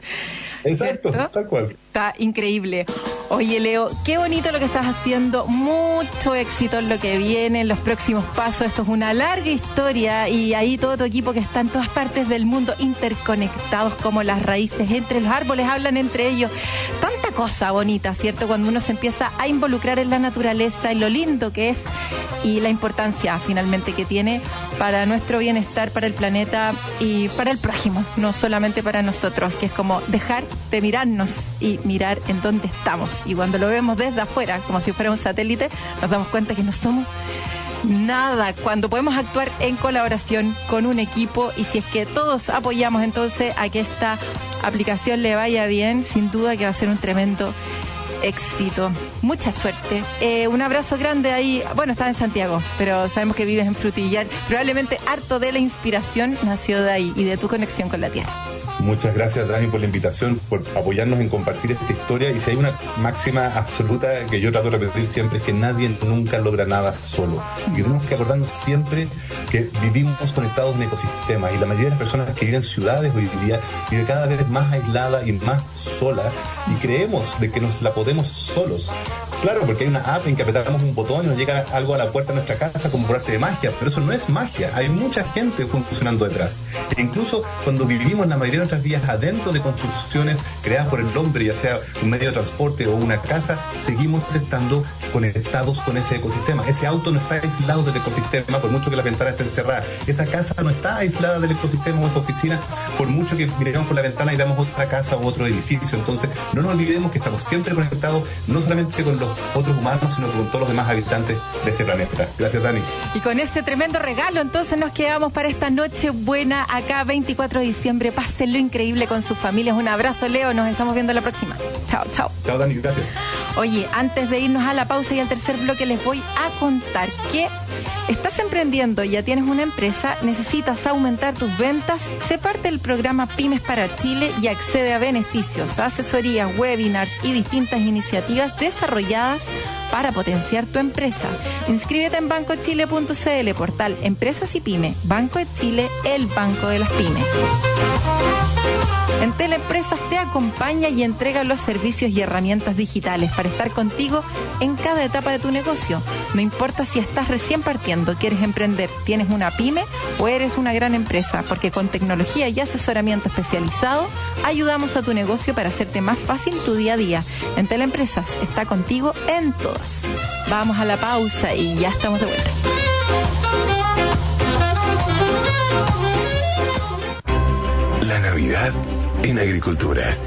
Exacto, ¿Cierto? tal cual. Está increíble. Oye, Leo, qué bonito lo que estás haciendo. Mucho éxito en lo que viene, en los próximos pasos. Esto es una larga historia y ahí todo tu equipo que está en todas partes del mundo interconectados como las raíces entre los árboles hablan entre ellos. Cosa bonita, ¿cierto? Cuando uno se empieza a involucrar en la naturaleza y lo lindo que es y la importancia finalmente que tiene para nuestro bienestar, para el planeta y para el prójimo, no solamente para nosotros, que es como dejar de mirarnos y mirar en dónde estamos. Y cuando lo vemos desde afuera, como si fuera un satélite, nos damos cuenta que no somos nada. Cuando podemos actuar en colaboración con un equipo y si es que todos apoyamos entonces a que esta aplicación le vaya bien, sin duda que va a ser un tremendo éxito. Mucha suerte. Eh, un abrazo grande ahí. Bueno, estaba en Santiago, pero sabemos que vives en Frutillar. Probablemente harto de la inspiración nació de ahí y de tu conexión con la tierra. Muchas gracias, Dani, por la invitación, por apoyarnos en compartir esta historia. Y si hay una máxima absoluta que yo trato de repetir siempre, es que nadie nunca logra nada solo. Y tenemos que acordarnos siempre que vivimos conectados en ecosistemas. Y la mayoría de las personas que viven en ciudades hoy día vive cada vez más aislada y más sola. Y creemos de que nos la podemos solos. Claro, porque hay una app en que apretamos un botón y nos llega algo a la puerta de nuestra casa como por arte de magia, pero eso no es magia. Hay mucha gente funcionando detrás. E incluso cuando vivimos la mayoría de vidas adentro de construcciones creadas por el hombre, ya sea un medio de transporte o una casa, seguimos estando conectados con ese ecosistema. Ese auto no está aislado del ecosistema por mucho que la ventana esté encerrada. Esa casa no está aislada del ecosistema o esa oficina por mucho que miremos por la ventana y veamos otra casa o otro edificio. Entonces, no nos olvidemos que estamos siempre conectados, no solamente con los otros humanos, sino con todos los demás habitantes de este planeta. Gracias, Dani. Y con este tremendo regalo, entonces nos quedamos para esta noche buena acá, 24 de diciembre. Pásenlo increíble con sus familias. Un abrazo, Leo. Nos estamos viendo la próxima. Chao, chao. Chao, Dani. Gracias. Oye, antes de irnos a la pausa y al tercer bloque, les voy a contar que estás emprendiendo, ya tienes una empresa, necesitas aumentar tus ventas, sé parte del programa Pymes para Chile y accede a beneficios, asesorías, webinars y distintas iniciativas desarrolladas para potenciar tu empresa. Inscríbete en bancochile.cl, portal Empresas y Pyme. Banco de Chile, el banco de las pymes. En Teleempresas te acompaña y entrega los servicios y herramientas digitales para estar contigo en cada etapa de tu negocio. No importa si estás recién partiendo, quieres emprender, tienes una pyme o eres una gran empresa, porque con tecnología y asesoramiento especializado ayudamos a tu negocio para hacerte más fácil tu día a día. En Teleempresas está contigo en todas. Vamos a la pausa y ya estamos de vuelta. La Navidad en agricultura.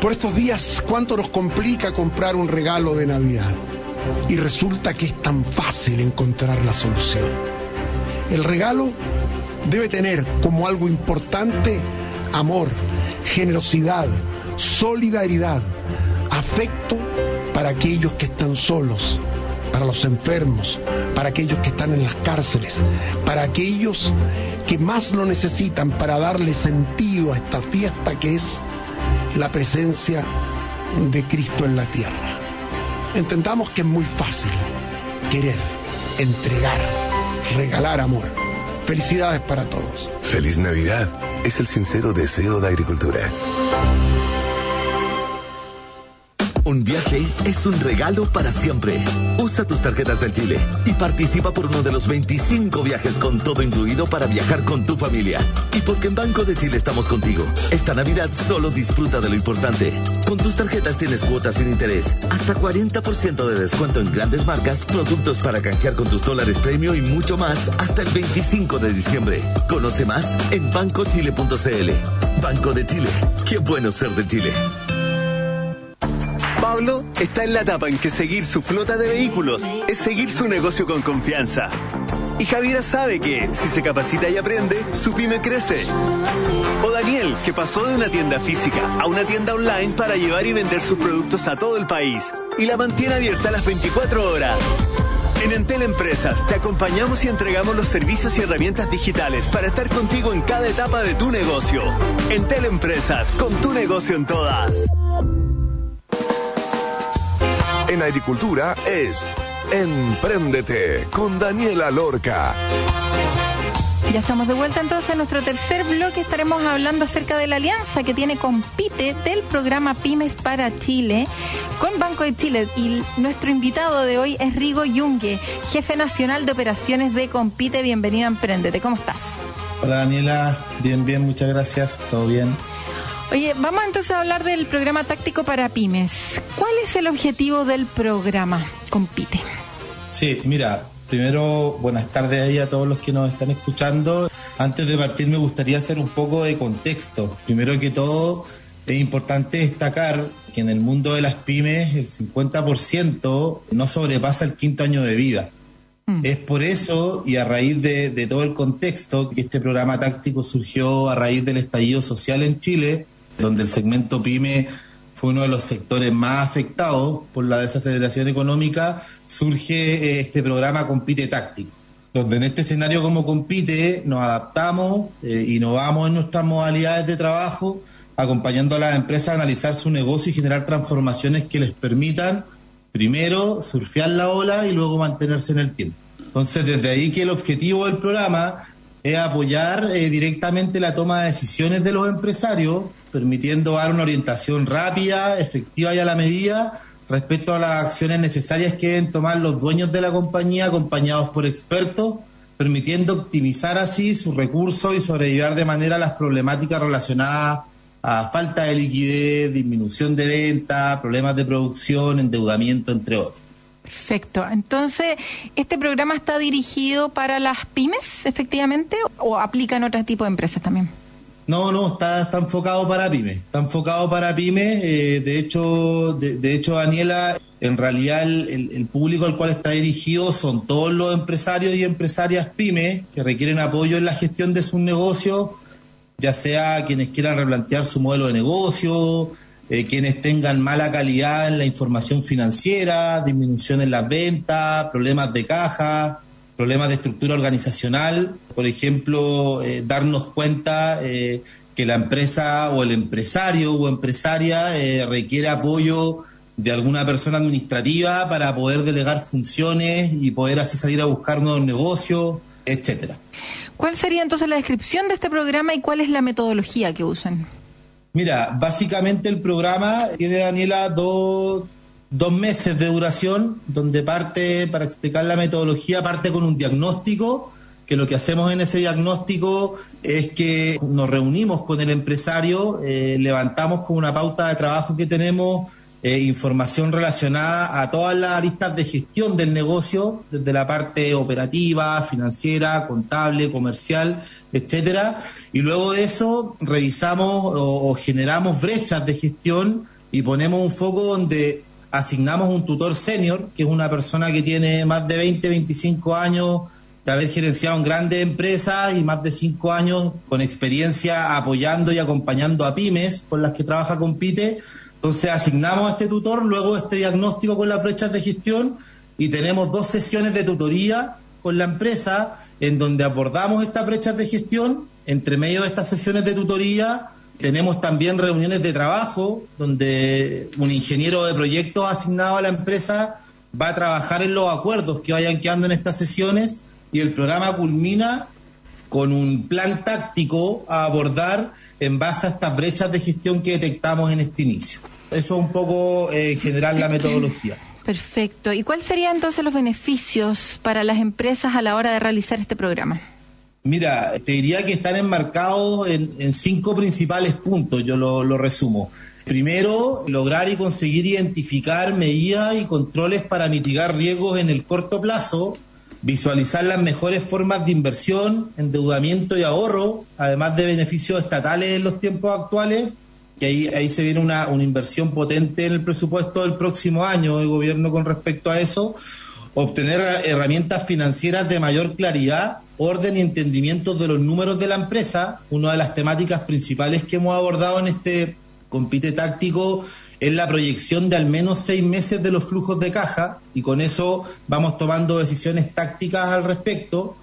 Por estos días, ¿cuánto nos complica comprar un regalo de Navidad? Y resulta que es tan fácil encontrar la solución. El regalo debe tener como algo importante amor, generosidad, solidaridad, afecto para aquellos que están solos, para los enfermos, para aquellos que están en las cárceles, para aquellos que más lo necesitan para darle sentido a esta fiesta que es la presencia de Cristo en la tierra. Entendamos que es muy fácil querer, entregar, regalar amor. Felicidades para todos. Feliz Navidad es el sincero deseo de agricultura. Un viaje es un regalo para siempre. Usa tus tarjetas del Chile y participa por uno de los 25 viajes con todo incluido para viajar con tu familia. Y porque en Banco de Chile estamos contigo. Esta Navidad solo disfruta de lo importante. Con tus tarjetas tienes cuotas sin interés, hasta 40% de descuento en grandes marcas, productos para canjear con tus dólares premio y mucho más hasta el 25 de diciembre. Conoce más en bancochile.cl. Banco de Chile. Qué bueno ser de Chile. Pablo está en la etapa en que seguir su flota de vehículos es seguir su negocio con confianza. Y Javiera sabe que, si se capacita y aprende, su pyme crece. O Daniel, que pasó de una tienda física a una tienda online para llevar y vender sus productos a todo el país. Y la mantiene abierta las 24 horas. En Entel Empresas te acompañamos y entregamos los servicios y herramientas digitales para estar contigo en cada etapa de tu negocio. Entel Empresas, con tu negocio en todas. En agricultura es Empréndete con Daniela Lorca. Ya estamos de vuelta entonces en nuestro tercer bloque. Estaremos hablando acerca de la alianza que tiene Compite del programa Pymes para Chile con Banco de Chile. Y nuestro invitado de hoy es Rigo Yungue, jefe nacional de operaciones de Compite. Bienvenido a Emprendete. ¿Cómo estás? Hola Daniela, bien, bien, muchas gracias, todo bien. Oye, vamos entonces a hablar del programa táctico para pymes. ¿Cuál es el objetivo del programa Compite? Sí, mira, primero buenas tardes ahí a todos los que nos están escuchando. Antes de partir me gustaría hacer un poco de contexto. Primero que todo, es importante destacar que en el mundo de las pymes el 50% no sobrepasa el quinto año de vida. Es por eso y a raíz de, de, todo el contexto que este programa táctico surgió a raíz del estallido social en Chile, donde el segmento pyme fue uno de los sectores más afectados por la desaceleración económica, surge eh, este programa Compite Táctico, donde en este escenario como Compite nos adaptamos, eh, innovamos en nuestras modalidades de trabajo, acompañando a las empresas a analizar su negocio y generar transformaciones que les permitan primero surfear la ola y luego mantenerse en el tiempo. Entonces, desde ahí que el objetivo del programa es apoyar eh, directamente la toma de decisiones de los empresarios, permitiendo dar una orientación rápida, efectiva y a la medida respecto a las acciones necesarias que deben tomar los dueños de la compañía acompañados por expertos, permitiendo optimizar así sus recursos y sobrellevar de manera las problemáticas relacionadas a falta de liquidez, disminución de venta, problemas de producción, endeudamiento, entre otros. Perfecto. Entonces, ¿este programa está dirigido para las pymes, efectivamente, o aplica en otros tipos de empresas también? No, no, está, está enfocado para pymes. Está enfocado para pymes. Eh, de hecho, de, de, hecho, Daniela, en realidad el, el, público al cual está dirigido son todos los empresarios y empresarias pymes que requieren apoyo en la gestión de sus negocios, ya sea quienes quieran replantear su modelo de negocio, eh, quienes tengan mala calidad en la información financiera, disminución en las ventas, problemas de caja, problemas de estructura organizacional, por ejemplo, eh, darnos cuenta eh, que la empresa o el empresario o empresaria eh, requiere apoyo de alguna persona administrativa para poder delegar funciones y poder así salir a buscar nuevos negocios, etcétera. ¿Cuál sería entonces la descripción de este programa y cuál es la metodología que usan? Mira, básicamente el programa tiene, Daniela, dos, dos meses de duración, donde parte, para explicar la metodología, parte con un diagnóstico, que lo que hacemos en ese diagnóstico es que nos reunimos con el empresario, eh, levantamos con una pauta de trabajo que tenemos, eh, información relacionada a todas las aristas de gestión del negocio, desde la parte operativa, financiera, contable, comercial, etcétera. Y luego de eso revisamos o, o generamos brechas de gestión y ponemos un foco donde asignamos un tutor senior, que es una persona que tiene más de 20, 25 años de haber gerenciado en grandes empresas y más de 5 años con experiencia apoyando y acompañando a pymes con las que trabaja Compite. Entonces asignamos a este tutor, luego este diagnóstico con las brechas de gestión y tenemos dos sesiones de tutoría con la empresa en donde abordamos estas brechas de gestión. Entre medio de estas sesiones de tutoría tenemos también reuniones de trabajo donde un ingeniero de proyectos asignado a la empresa va a trabajar en los acuerdos que vayan quedando en estas sesiones y el programa culmina con un plan táctico a abordar en base a estas brechas de gestión que detectamos en este inicio. Eso es un poco eh, en general la metodología. Perfecto. ¿Y cuáles serían entonces los beneficios para las empresas a la hora de realizar este programa? Mira, te diría que están enmarcados en, cinco principales puntos, yo lo, lo resumo. Primero, lograr y conseguir identificar medidas y controles para mitigar riesgos en el corto plazo, visualizar las mejores formas de inversión, endeudamiento y ahorro, además de beneficios estatales en los tiempos actuales, que ahí, ahí se viene una, una inversión potente en el presupuesto del próximo año del gobierno con respecto a eso, obtener herramientas financieras de mayor claridad, orden y entendimiento de los números de la empresa, una de las temáticas principales que hemos abordado en este compite táctico es la proyección de al menos seis meses de los flujos de caja y con eso vamos tomando decisiones tácticas al respecto.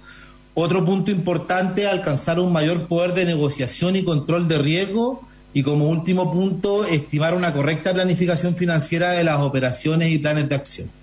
Otro punto importante, alcanzar un mayor poder de negociación y control de riesgo. Y como último punto, estimar una correcta planificación financiera de las operaciones y planes de acción.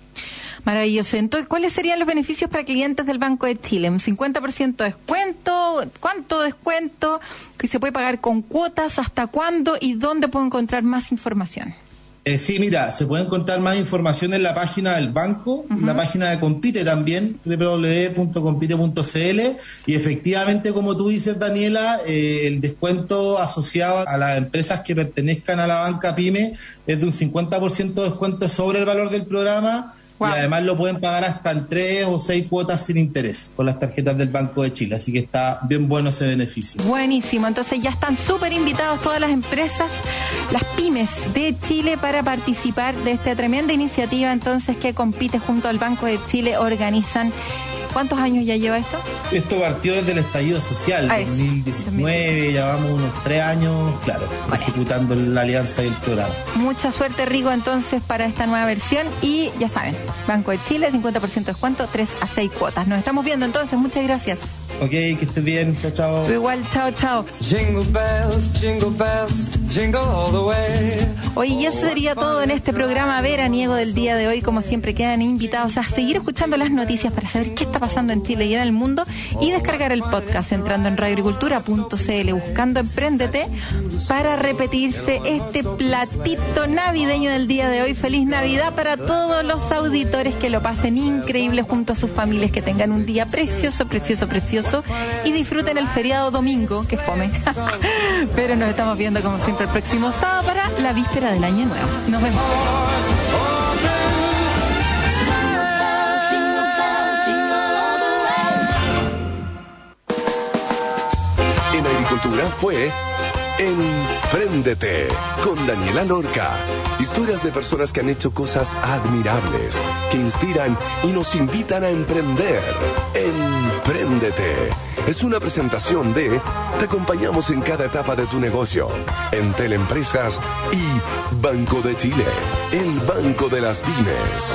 Maravilloso. Entonces, ¿cuáles serían los beneficios para clientes del Banco de Chile? ¿Un 50% de descuento? ¿Cuánto descuento? ¿Que se puede pagar con cuotas? ¿Hasta cuándo? ¿Y dónde puedo encontrar más información? Eh, sí, mira, se puede encontrar más información en la página del banco, en la página de Compite también, www.compite.cl y efectivamente, como tú dices, Daniela, eh, el descuento asociado a las empresas que pertenezcan a la banca PYME es de un 50% de descuento sobre el valor del programa Wow. y además lo pueden pagar hasta en tres o seis cuotas sin interés con las tarjetas del Banco de Chile, así que está bien bueno ese beneficio. Buenísimo, entonces ya están súper invitados todas las empresas, las pymes de Chile para participar de esta tremenda iniciativa entonces que compite junto al Banco de Chile, organizan. ¿Cuántos años ya lleva esto? Esto partió desde el estallido social, Ah, eso. 2019, llevamos unos tres años, claro, ejecutando la alianza y el programa. Mucha suerte, Rigo, entonces, para esta nueva versión. Y ya saben, Banco de Chile, 50% de descuento, 3 a 6 cuotas. Nos estamos viendo entonces, muchas gracias. Ok, que estés bien, chao, chao. Tú igual, chao, chao. Jingle bells, jingle bells, jingle all the way. Oye, y eso sería todo en este programa veraniego del día de hoy. Como siempre, quedan invitados a seguir escuchando las noticias para saber qué está pasando en Chile y en el mundo y descargar el podcast entrando en radioagricultura.cl buscando Emprendete para repetirse este platito navideño del día de hoy. Feliz Navidad para todos los auditores que lo pasen increíble junto a sus familias, que tengan un día precioso, precioso, precioso y disfruten el feriado domingo, que fome. Pero nos estamos viendo como siempre el próximo sábado para la víspera del año nuevo. Nos vemos. En agricultura fue Empréndete con Daniela Lorca. Historias de personas que han hecho cosas admirables, que inspiran y nos invitan a emprender. Empréndete. Es una presentación de Te acompañamos en cada etapa de tu negocio. En Teleempresas y Banco de Chile, el banco de las pymes.